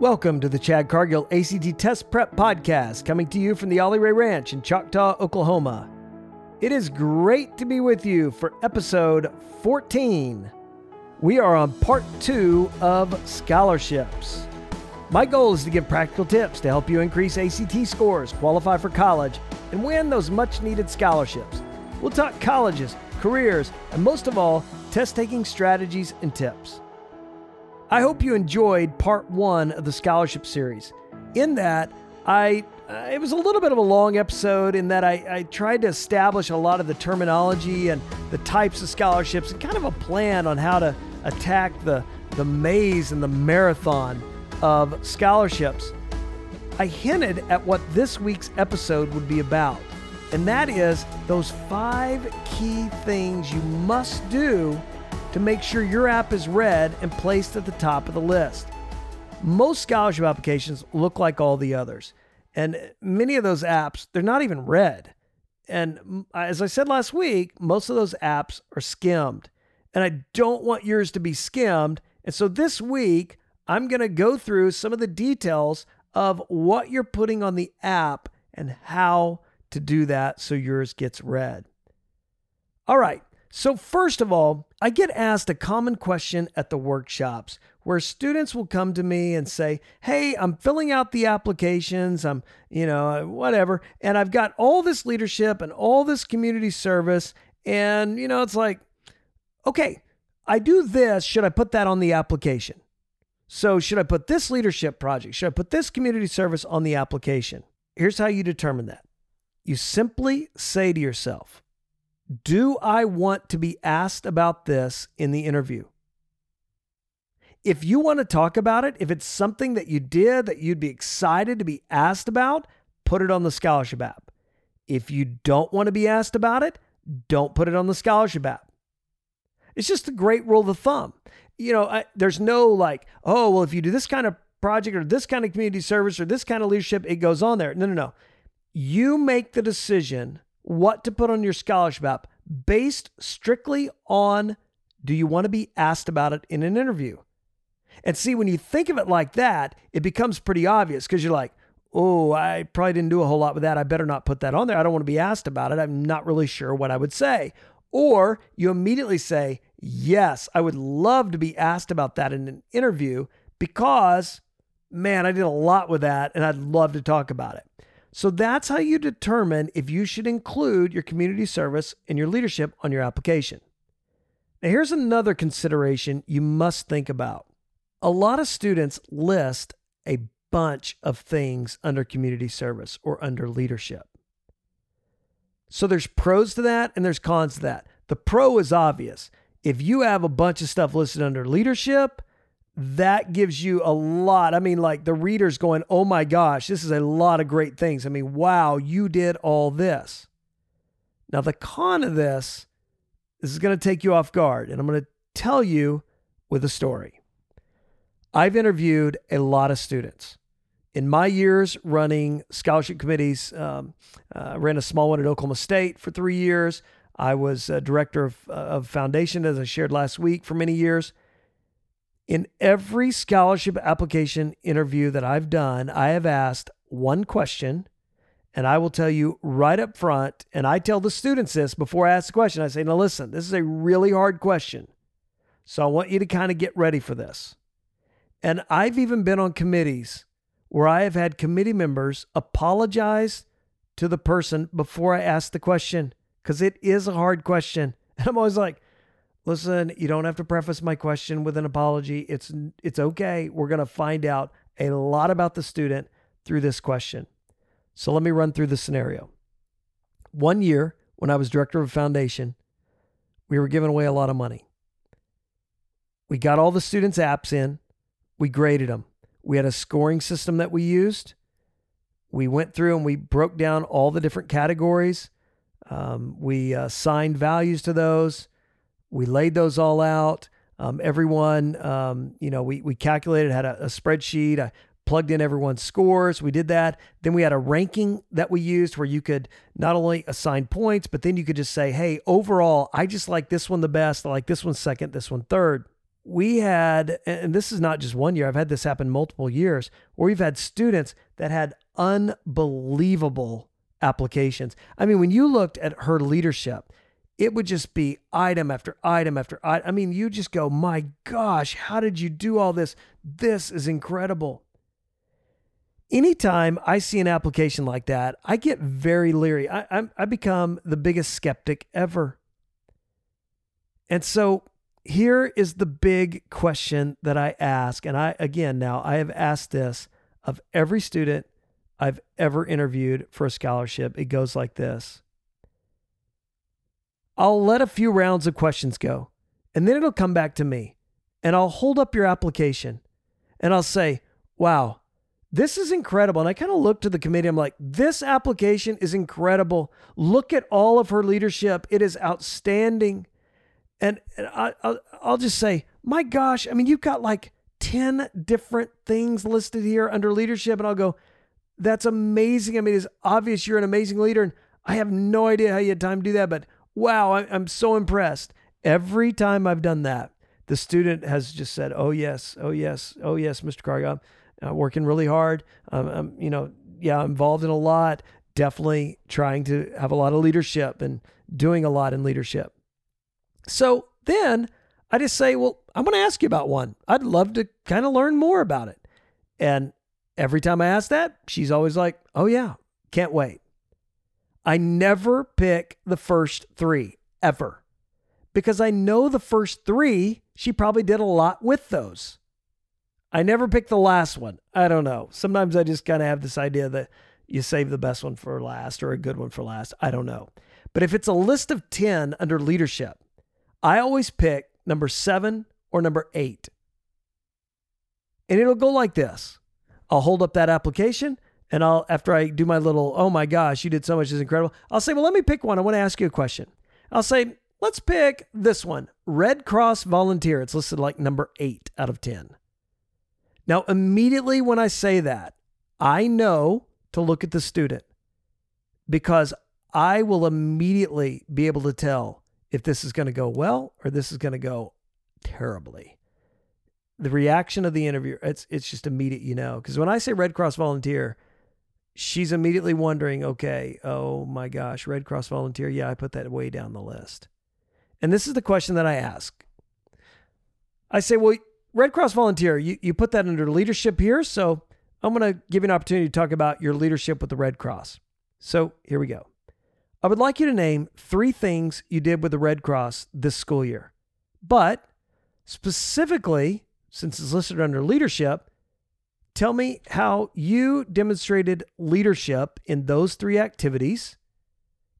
Welcome to the Chad Cargill ACT Test Prep Podcast, coming to you from the Ollie Ray Ranch in Choctaw, Oklahoma. It is great to be with you for episode 14. We are on part two of scholarships. My goal is to give practical tips to help you increase ACT scores, qualify for college, and win those much needed scholarships. We'll talk colleges, careers, and most of all, test taking strategies and tips. I hope you enjoyed part one of the scholarship series. In that, I uh, it was a little bit of a long episode in that I, I tried to establish a lot of the terminology and the types of scholarships and kind of a plan on how to attack the the maze and the marathon of scholarships. I hinted at what this week's episode would be about, and that is those five key things you must do to make sure your app is read and placed at the top of the list. Most scholarship applications look like all the others, and many of those apps, they're not even read. And as I said last week, most of those apps are skimmed. And I don't want yours to be skimmed. And so this week, I'm going to go through some of the details of what you're putting on the app and how to do that so yours gets read. All right, so, first of all, I get asked a common question at the workshops where students will come to me and say, Hey, I'm filling out the applications, I'm, you know, uh, whatever, and I've got all this leadership and all this community service. And, you know, it's like, okay, I do this. Should I put that on the application? So, should I put this leadership project? Should I put this community service on the application? Here's how you determine that you simply say to yourself, do I want to be asked about this in the interview? If you want to talk about it, if it's something that you did that you'd be excited to be asked about, put it on the scholarship app. If you don't want to be asked about it, don't put it on the scholarship app. It's just a great rule of thumb. You know, I, there's no like, oh, well, if you do this kind of project or this kind of community service or this kind of leadership, it goes on there. No, no, no. You make the decision what to put on your scholarship app based strictly on do you want to be asked about it in an interview? And see, when you think of it like that, it becomes pretty obvious because you're like, oh, I probably didn't do a whole lot with that. I better not put that on there. I don't want to be asked about it. I'm not really sure what I would say. Or you immediately say, yes, I would love to be asked about that in an interview because, man, I did a lot with that and I'd love to talk about it. So that's how you determine if you should include your community service and your leadership on your application. Now, here's another consideration you must think about. A lot of students list a bunch of things under community service or under leadership. So there's pros to that and there's cons to that. The pro is obvious. If you have a bunch of stuff listed under leadership, that gives you a lot. I mean, like the reader's going, oh my gosh, this is a lot of great things. I mean, wow, you did all this. Now, the con of this, this is going to take you off guard, and I'm going to tell you with a story. I've interviewed a lot of students. In my years running scholarship committees, um, uh, ran a small one at Oklahoma State for three years. I was director of, uh, of foundation, as I shared last week, for many years. In every scholarship application interview that I've done, I have asked one question, and I will tell you right up front, and I tell the students this before I ask the question. I say, now listen, this is a really hard question. So I want you to kind of get ready for this. And I've even been on committees where I have had committee members apologize to the person before I ask the question because it is a hard question. And I'm always like, listen, you don't have to preface my question with an apology. It's it's okay. We're going to find out a lot about the student through this question. So let me run through the scenario. One year, when I was director of a foundation, we were giving away a lot of money. We got all the students' apps in, we graded them. We had a scoring system that we used. We went through and we broke down all the different categories. Um, we assigned uh, values to those. We laid those all out. Um, everyone, um, you know, we, we calculated, had a, a spreadsheet. I plugged in everyone's scores. We did that. Then we had a ranking that we used where you could not only assign points, but then you could just say, hey, overall, I just like this one the best. I like this one second, this one third. we had, and this is not just one year, I've had this happen multiple years, where we've had students that had unbelievable applications. I mean, when you looked at her leadership, it would just be item after item after item. I mean, you just go, my gosh, how did you do all this? This is incredible. Anytime I see an application like that, I get very leery. I, I, I become the biggest skeptic ever. And so here is the big question that I ask. And I, again, now I have asked this of every student I've ever interviewed for a scholarship. It goes like this I'll let a few rounds of questions go, and then it'll come back to me. And I'll hold up your application and I'll say, wow, this is incredible. And I kind of look to the committee. I'm like, this application is incredible. Look at all of her leadership. It is outstanding. And, I'll just say, my gosh, I mean, you've got like 10 different things listed here under leadership. And I'll go, that's amazing. I mean, it's obvious you're an amazing leader. And I have no idea how you had time to do that, but wow, I'm so impressed. Every time I've done that, the student has just said, "Oh yes, oh yes, oh yes, Mr. Cargill, I'm uh, working really hard. I'm, you know, yeah, involved in a lot. Definitely trying to have a lot of leadership and doing a lot in leadership." So then I just say, "Well, I'm going to ask you about one. I'd love to kind of learn more about it." And every time I ask that, she's always like, "Oh yeah, can't wait." I never pick the first three ever because I know the first three, she probably did a lot with those. I never pick the last one. I don't know. Sometimes I just kind of have this idea that you save the best one for last or a good one for last. I don't know. But if it's a list of 10 under leadership, I always pick number seven or number eight. And it'll go like this I'll hold up that application and I'll after I do my little, oh my gosh, you did so much, is incredible. I'll say, well, let me pick one. I want to ask you a question. I'll say, let's pick this one, Red Cross volunteer. It's listed like number eight out of ten. Now, immediately when I say that, I know to look at the student because I will immediately be able to tell if this is going to go well or this is going to go terribly. The reaction of the interviewer, it's it's just immediate, you know. Because when I say Red Cross volunteer, she's immediately wondering, okay, oh my gosh, Red Cross volunteer. Yeah, I put that way down the list. And this is the question that I ask. I say, well, Red Cross volunteer, you, you put that under leadership here. So I'm going to give you an opportunity to talk about your leadership with the Red Cross. So here we go. I would like you to name three things you did with the Red Cross this school year. But specifically, since it's listed under leadership, Tell me how you demonstrated leadership in those three activities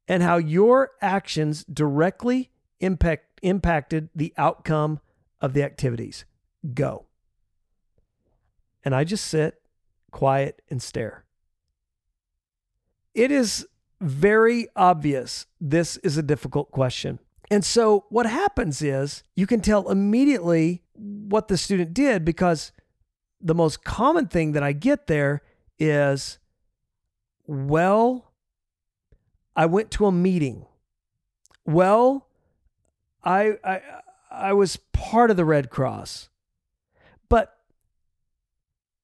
and how your actions directly impact, impacted the outcome of the activities. Go. And I just sit quiet and stare. It is very obvious this is a difficult question. And so what happens is you can tell immediately what the student did because the most common thing that I get there is, well, I went to a meeting. Well, I I I was part of the Red Cross. But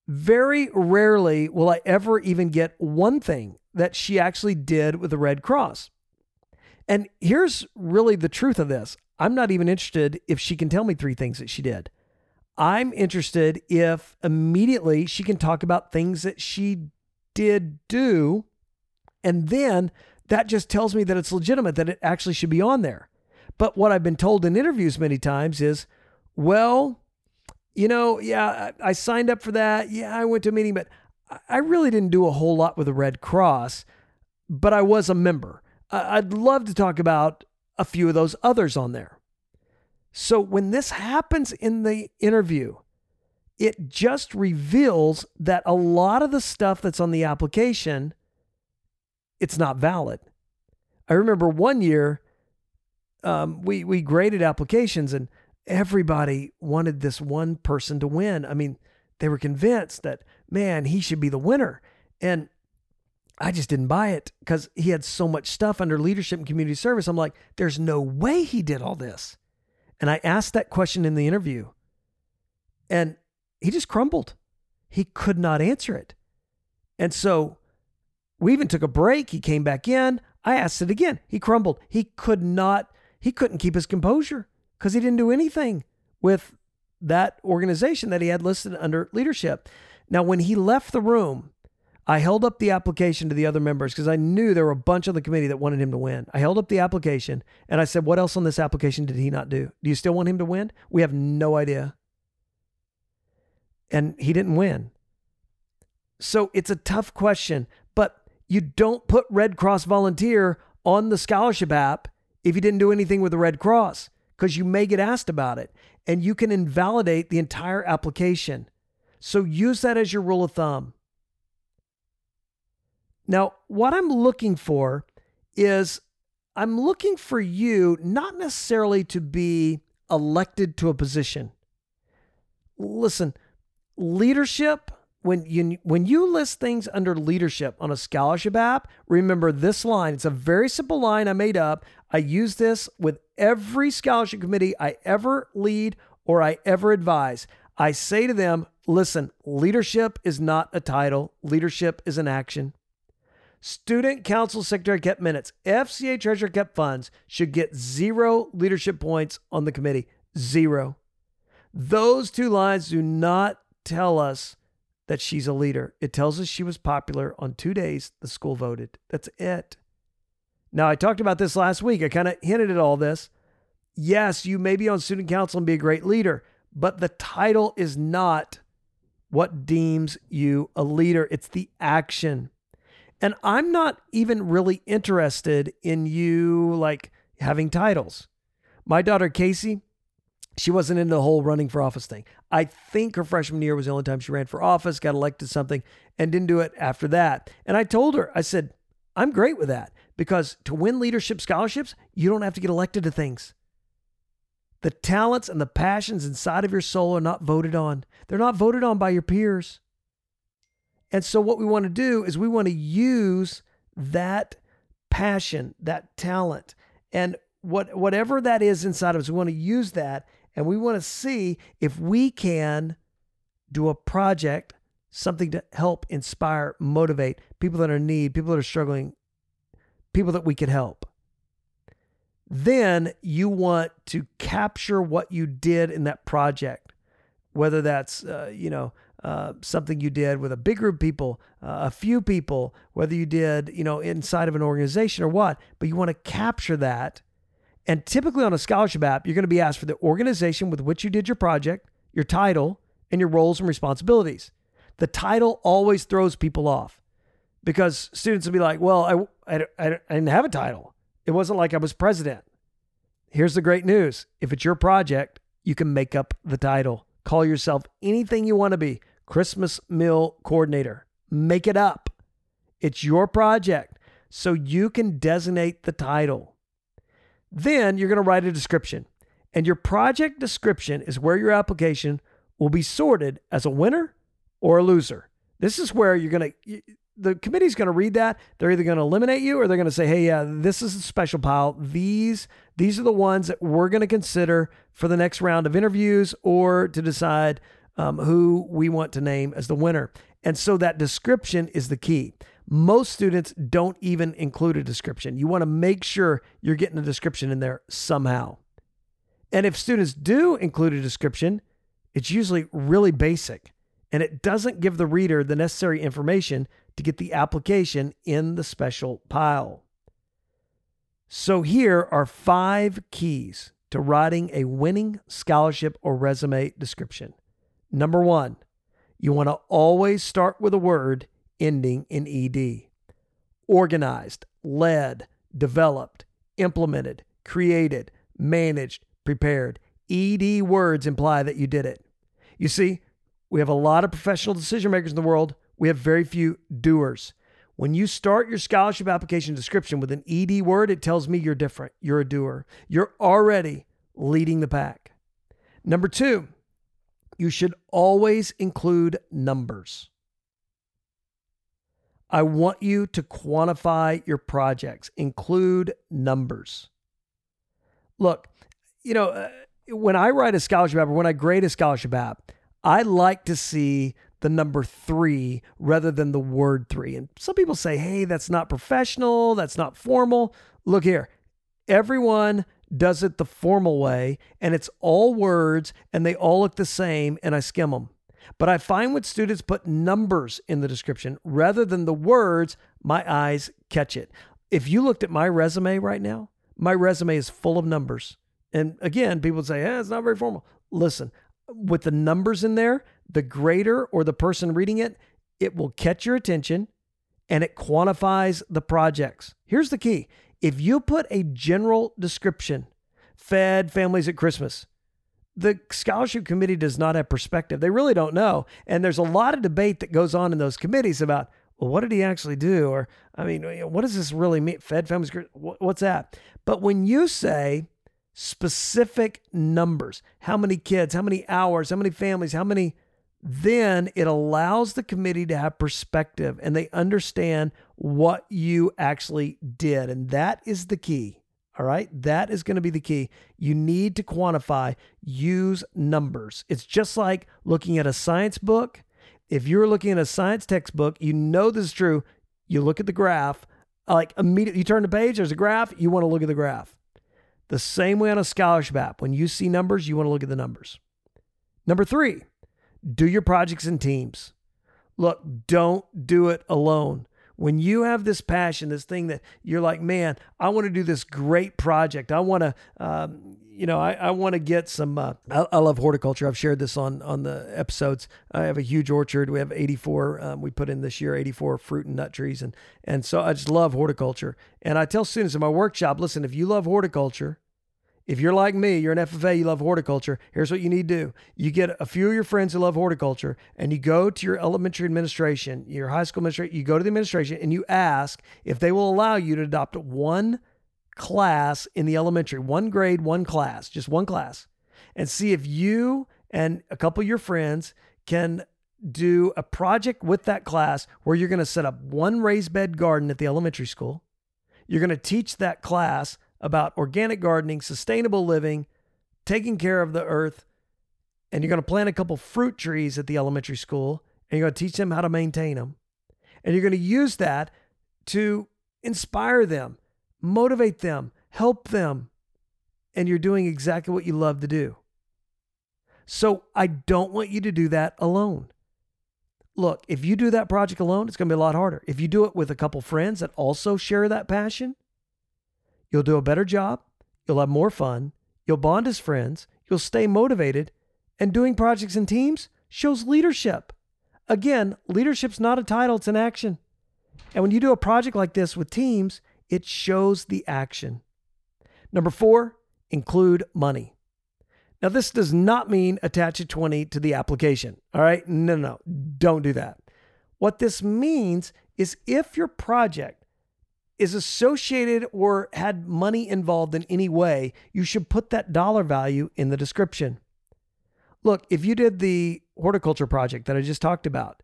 very rarely will I ever even get one thing that she actually did with the Red Cross. And here's really the truth of this. I'm not even interested if she can tell me three things that she did. I'm interested if immediately she can talk about things that she did do. And then that just tells me that it's legitimate, that it actually should be on there. But what I've been told in interviews many times is, well, you know, yeah, I signed up for that. Yeah, I went to a meeting, but I really didn't do a whole lot with the Red Cross, but I was a member. I'd love to talk about a few of those others on there. So when this happens in the interview, it just reveals that a lot of the stuff that's on the application it's not valid. I remember one year um, we we graded applications and everybody wanted this one person to win. I mean, they were convinced that man he should be the winner, and I just didn't buy it because he had so much stuff under leadership and community service. I'm like, there's no way he did all this. And I asked that question in the interview. And he just crumbled. He could not answer it. And so we even took a break. He came back in. I asked it again. He crumbled. He could not, he couldn't keep his composure because he didn't do anything with that organization that he had listed under leadership. Now, when he left the room, I held up the application to the other members because I knew there were a bunch on the committee that wanted him to win. I held up the application and I said, What else on this application did he not do? Do you still want him to win? We have no idea. And he didn't win. So it's a tough question, but you don't put Red Cross volunteer on the scholarship app if you didn't do anything with the Red Cross because you may get asked about it and you can invalidate the entire application. So use that as your rule of thumb. Now, what I'm looking for is I'm looking for you not necessarily to be elected to a position. Listen, leadership when you when you list things under leadership on a scholarship app, remember this line. It's a very simple line I made up. I use this with every scholarship committee I ever lead or I ever advise. I say to them, listen, leadership is not a title, leadership is an action. Student Council Secretary kept minutes. FCA Treasurer kept funds should get zero leadership points on the committee. Zero. Those two lines do not tell us that she's a leader. It tells us she was popular on two days the school voted. That's it. Now, I talked about this last week. I kind of hinted at all this. Yes, you may be on student council and be a great leader, but the title is not what deems you a leader, it's the action. And I'm not even really interested in you like having titles. My daughter Casey, she wasn't into the whole running for office thing. I think her freshman year was the only time she ran for office, got elected to something, and didn't do it after that. And I told her, I said, I'm great with that because to win leadership scholarships, you don't have to get elected to things. The talents and the passions inside of your soul are not voted on. They're not voted on by your peers. And so, what we want to do is we want to use that passion, that talent, and what whatever that is inside of us, we want to use that, and we want to see if we can do a project, something to help inspire, motivate people that are in need, people that are struggling, people that we could help. Then you want to capture what you did in that project, whether that's uh, you know uh, something you did with a big group of people, uh, a few people, whether you did, you know, inside of an organization or what, but you want to capture that. And typically on a scholarship app, you're going to be asked for the organization with which you did your project, your title, and your roles and responsibilities. The title always throws people off because students will be like, well, I, I, I didn't have a title. It wasn't like I was president. Here's the great news if it's your project, you can make up the title. Call yourself anything you want to be. Christmas meal coordinator. Make it up. It's your project, so you can designate the title. Then you're going to write a description, and your project description is where your application will be sorted as a winner or a loser. This is where you're going to the committee's going to read that. They're either going to eliminate you or they're going to say, "Hey, yeah, this is a special pile. These these are the ones that we're going to consider for the next round of interviews or to decide um, who we want to name as the winner. And so that description is the key. Most students don't even include a description. You want to make sure you're getting a description in there somehow. And if students do include a description, it's usually really basic and it doesn't give the reader the necessary information to get the application in the special pile. So here are five keys to writing a winning scholarship or resume description. Number one, you want to always start with a word ending in ed. Organized, led, developed, implemented, created, managed, prepared. ED words imply that you did it. You see, we have a lot of professional decision makers in the world. We have very few doers. When you start your scholarship application description with an ED word, it tells me you're different. You're a doer. You're already leading the pack. Number two, you should always include numbers. I want you to quantify your projects, include numbers. Look, you know, uh, when I write a scholarship app or when I grade a scholarship app, I like to see the number three rather than the word three. And some people say, hey, that's not professional, that's not formal. Look here, everyone does it the formal way, and it's all words and they all look the same, and I skim them. But I find when students put numbers in the description rather than the words, my eyes catch it. If you looked at my resume right now, my resume is full of numbers. And again, people say, eh, it's not very formal. Listen, with the numbers in there, the grader or the person reading it, it will catch your attention and it quantifies the projects. Here's the key if you put a general description, fed families at Christmas, the scholarship committee does not have perspective. They really don't know. And there's a lot of debate that goes on in those committees about, well, what did he actually do? Or, I mean, what does this really mean? Fed families, what's that? But when you say specific numbers, how many kids, how many hours, how many families, how many, then it allows the committee to have perspective and they understand what you actually did. And that is the key. All right. That is going to be the key. You need to quantify, use numbers. It's just like looking at a science book. If you're looking at a science textbook, you know this is true. You look at the graph, like immediately you turn the page, there's a graph, you want to look at the graph. The same way on a scholarship app. When you see numbers, you want to look at the numbers. Number three, do your projects in teams. Look, don't do it alone when you have this passion, this thing that you're like, man, I want to do this great project. I want to, um, you know, I, I want to get some. Uh, I, I, love horticulture. I've shared this on on the episodes. I have a huge orchard. We have 84. Um, we put in this year 84 fruit and nut trees, and and so I just love horticulture. And I tell students in my workshop, listen, if you love horticulture, if you're like me, you're an FFA, you love horticulture, here's what you need to do. You get a few of your friends who love horticulture and you go to your elementary administration, your high school administration, you go to the administration and you ask if they will allow you to adopt one class in the elementary, one grade, one class, just one class, and see if you and a couple of your friends can do a project with that class where you're going to set up one raised bed garden at the elementary school. You're going to teach that class about organic gardening, sustainable living, taking care of the earth, and you're going to plant a couple fruit trees at the elementary school, and you're going to teach them how to maintain them. And you're going to use that to inspire them, motivate them, help them. And you're doing exactly what you love to do. So I don't want you to do that alone. Look, if you do that project alone, it's going to be a lot harder. If you do it with a couple friends that also share that passion, You'll do a better job. You'll have more fun. You'll bond as friends. You'll stay motivated. And doing projects in teams shows leadership. Again, leadership's not a title, it's an action. And when you do a project like this with teams, it shows the action. Number four, include money. Now, this does not mean attach a 20 to the application. All right. No, no, no. Don't do that. What this means is if your project is associated or had money involved in any way, you should put that dollar value in the description. Look, if you did the horticulture project that I just talked about,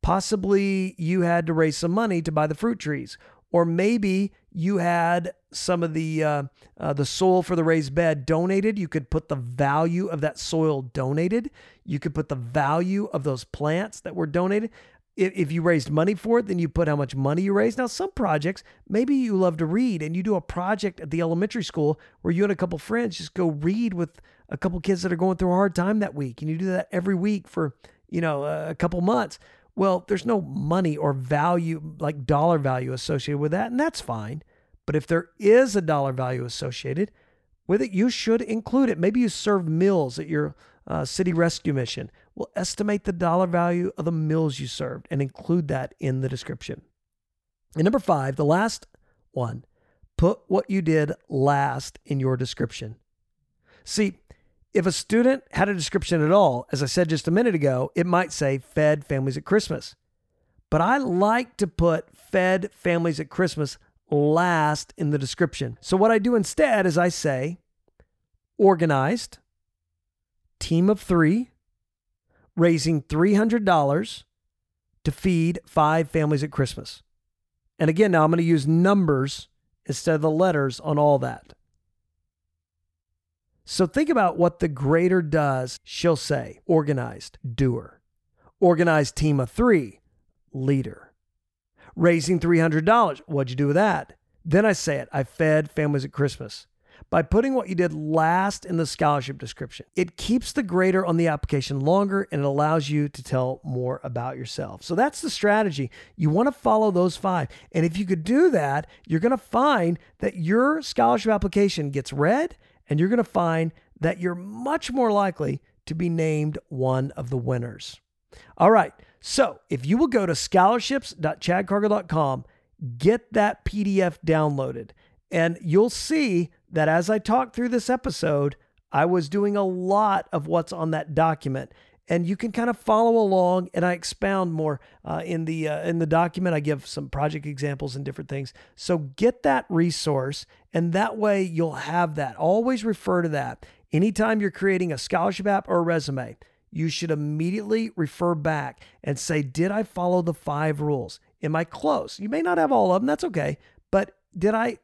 possibly you had to raise some money to buy the fruit trees, or maybe you had some of the uh, uh, the soil for the raised bed donated. You could put the value of that soil donated. You could put the value of those plants that were donated if you raised money for it, then you put how much money you raised. Now, some projects, maybe you love to read and you do a project at the elementary school where you and a couple friends just go read with a couple kids that are going through a hard time that week. And you do that every week for, you know, a couple months. Well, there's no money or value, like dollar value associated with that. And that's fine. But if there is a dollar value associated with it, you should include it. Maybe you serve meals at your uh, city rescue mission will estimate the dollar value of the meals you served and include that in the description. And number five, the last one, put what you did last in your description. See, if a student had a description at all, as I said just a minute ago, it might say fed families at Christmas. But I like to put fed families at Christmas last in the description. So what I do instead is I say organized, team of three, raising $300 to feed five families at Christmas. And again, now I'm going to use numbers instead of the letters on all that. So think about what the grader does. She'll say, organized, doer. Organized team of three, leader. Raising $300. What'd you do with that? Then I say it. I fed families at Christmas. By putting what you did last in the scholarship description, it keeps the grader on the application longer and it allows you to tell more about yourself. So that's the strategy. You want to follow those five. And if you could do that, you're going to find that your scholarship application gets read and you're going to find that you're much more likely to be named one of the winners. All right. So if you will go to scholarships.chadcargill.com, get that PDF downloaded, and you'll see that as I talk through this episode, I was doing a lot of what's on that document. And you can kind of follow along, and I expound more uh, in the uh, in the document. I give some project examples and different things. So get that resource, and that way you'll have that. Always refer to that anytime you're creating a scholarship app or a resume you should immediately refer back and say, Did I follow the five rules? Am I close? You may not have all of them, that's okay. But did I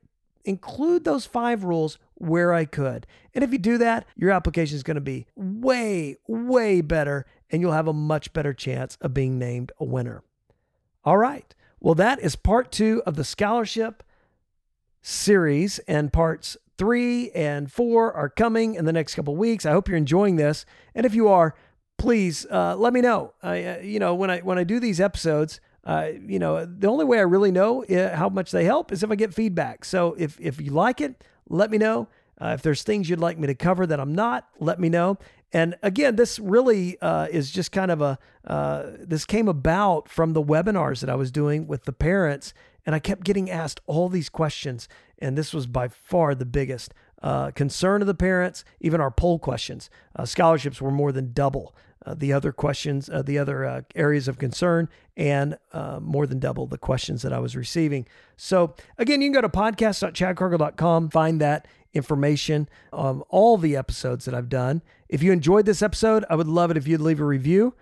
include those five rules where I could? And if you do that, your application is going to be way, way better, and you'll have a much better chance of being named a winner. All right. Well, that is part two of the scholarship series, and parts three and four are coming in the next couple weeks. I hope you're enjoying this. And if you are, please uh, let me know. I, uh, you know, when I when I do these episodes, uh, you know, the only way I really know uh, how much they help is if I get feedback. So if if you like it, let me know. Uh, if there's things you'd like me to cover that I'm not, let me know. And again, this really uh, is just kind of a this came about from the webinars that I was doing with the parents, and I kept getting asked all these questions, and this was by far the biggest. Uh, concern of the parents, even our poll questions. Uh, scholarships were more than double uh, the other questions, uh, the other uh, areas of concern, and uh, more than double the questions that I was receiving. So, again, you can go to podcast.chadcargill.com, find that information on all the episodes that I've done. If you enjoyed this episode, I would love it if you'd leave a review.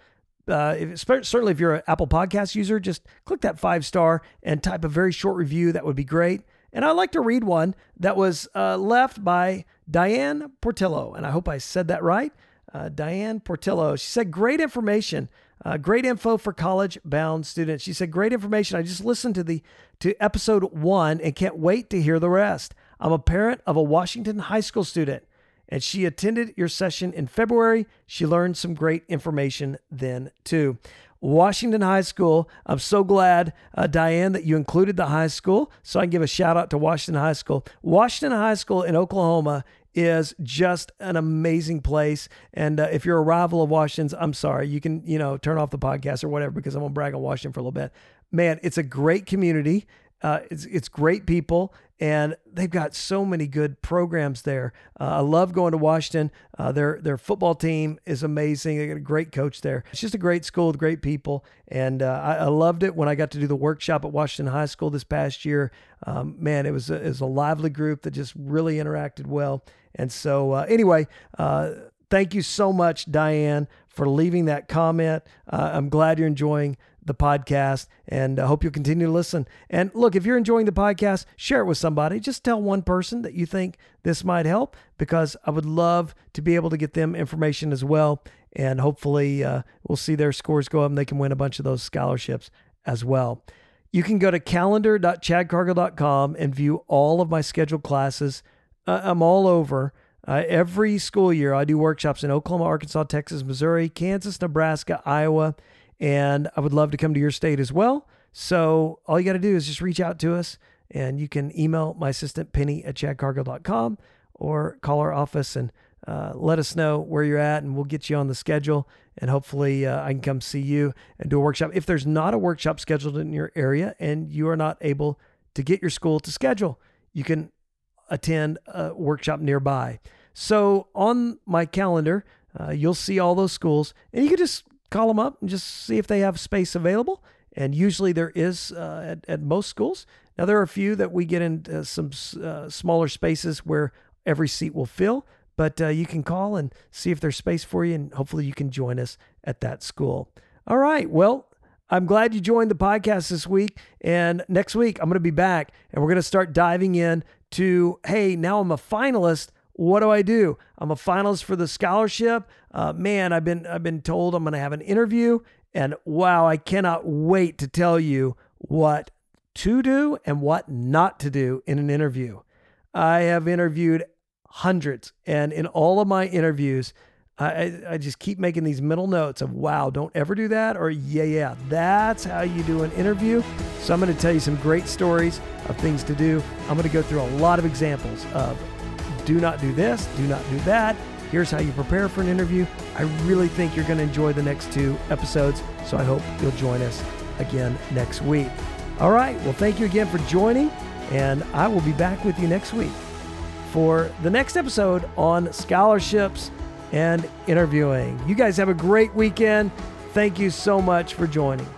Uh, if, certainly, if you're an Apple Podcast user, just click that five star and type a very short review. That would be great. And I'd like to read one that was uh, left by Diane Portillo. And I hope I said that right uh, Diane Portillo. She said, Great information. Uh, great info for college bound students. She said, Great information. I just listened to the to episode one and can't wait to hear the rest. I'm a parent of a Washington high school student, and she attended your session in February. She learned some great information then, too. Washington High School. I'm so glad, uh, Diane, that you included the high school. So I can give a shout out to Washington High School. Washington High School in Oklahoma is just an amazing place. And uh, if you're a rival of Washington's, I'm sorry, you can, you know, turn off the podcast or whatever because I'm to brag on Washington for a little bit. Man, it's a great community. Uh, it's it's great people, and they've got so many good programs there. Uh, I love going to Washington. Uh, their their football team is amazing. They got a great coach there. It's just a great school with great people, and uh, I, I, loved it when I got to do the workshop at Washington High School this past year. Um, man, it was a, it was a lively group that just really interacted well. And so, uh, anyway, uh, thank you so much, Diane, for leaving that comment. I'm glad you're enjoying the podcast and I hope you'll continue to listen. And look, if you're enjoying the podcast, share it with somebody. Just tell one person that you think this might help because I would love to be able to get them information as well. And hopefully, uh, we'll see their scores go up and they can win a bunch of those scholarships as well. You can go to calendar.chadcargill.com and view all of my scheduled classes. Uh, I'm all over. Uh, every school year, I do workshops in Oklahoma, Arkansas, Texas, Missouri, Kansas, Nebraska, Iowa, and I would love to come to your state as well. So all you got to do is just reach out to us and you can email my assistant Penny at chadcargill.com or call our office and uh, let us know where you're at and we'll get you on the schedule and hopefully uh, I can come see you and do a workshop. If there's not a workshop scheduled in your area and you are not able to get your school to schedule, you can attend a workshop nearby. So on my calendar, uh, you'll see all those schools and you can just call them up and just see if they have space available. And usually there is uh, at, at most schools. Now, there are a few that we get into some uh, smaller spaces where every seat will fill, but uh, you can call and see if there's space for you, and hopefully you can join us at that school. All right. Well, I'm glad you joined the podcast this week. And next week, I'm going to be back and we're going to start diving in to hey, now I'm a finalist what do I do? I'm a finalist for the scholarship. Uh, man, I've been I've been told I'm going to have an interview, and wow, I cannot wait to tell you what to do and what not to do in an interview. I have interviewed hundreds, and in all of my interviews, I, I just keep making these mental notes of wow, don't ever do that, or yeah, yeah, that's how you do an interview. So I'm going to tell you some great stories of things to do. I'm going to go through a lot of examples of do not do this, do not do that. Here's how you prepare for an interview. I really think you're going to enjoy the next two episodes, so I hope you'll join us again next week. All right, well, thank you again for joining, and I will be back with you next week for the next episode on scholarships and interviewing. You guys have a great weekend. Thank you so much for joining.